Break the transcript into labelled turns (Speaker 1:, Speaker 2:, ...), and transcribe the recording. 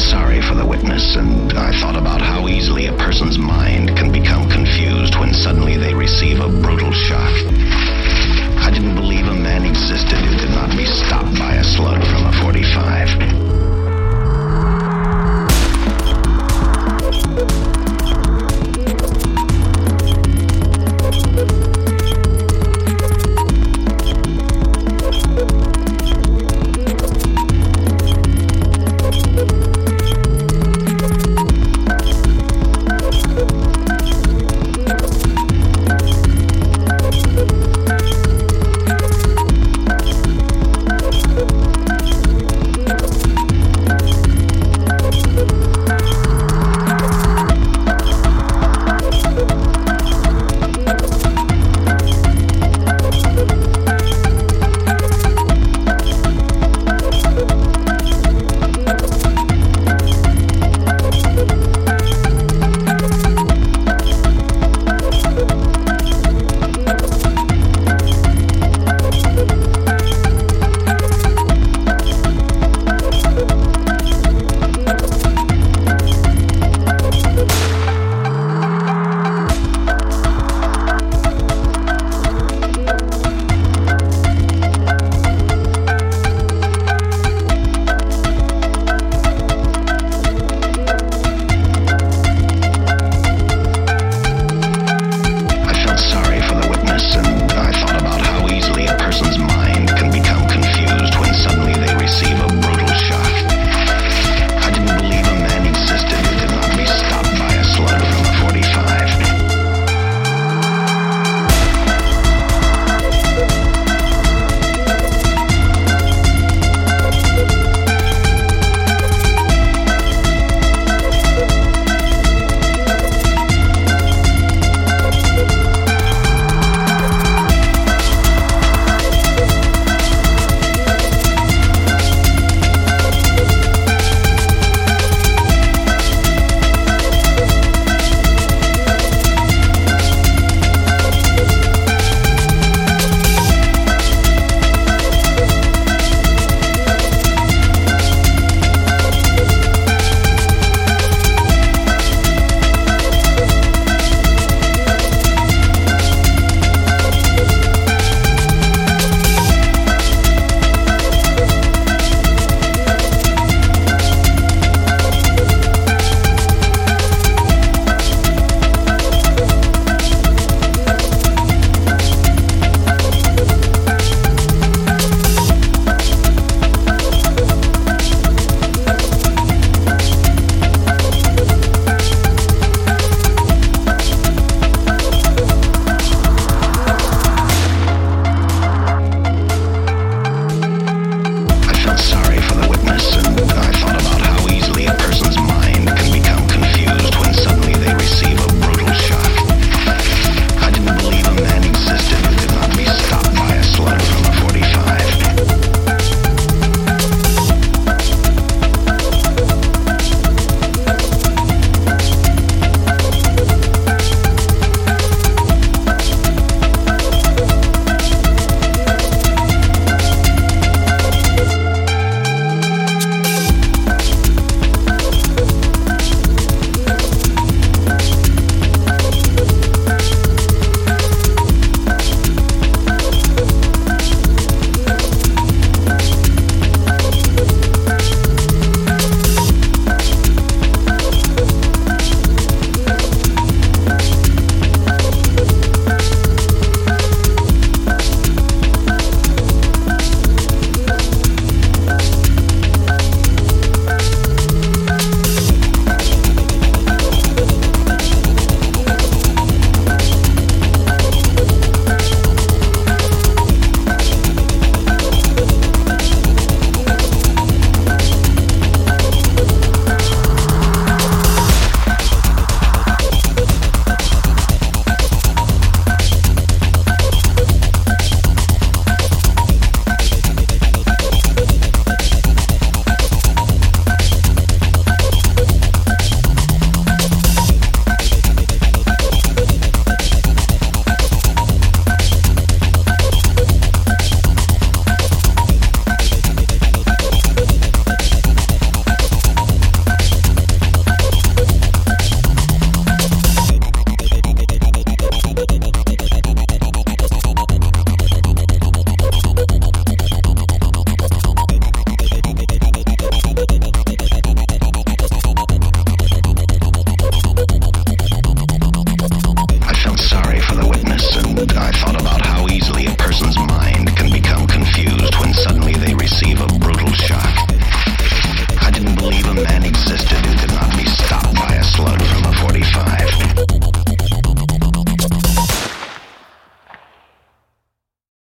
Speaker 1: sorry for the witness, and I thought about how easily a person's mind can become confused when suddenly they receive a brutal shock. I didn't believe a man existed who could not be stopped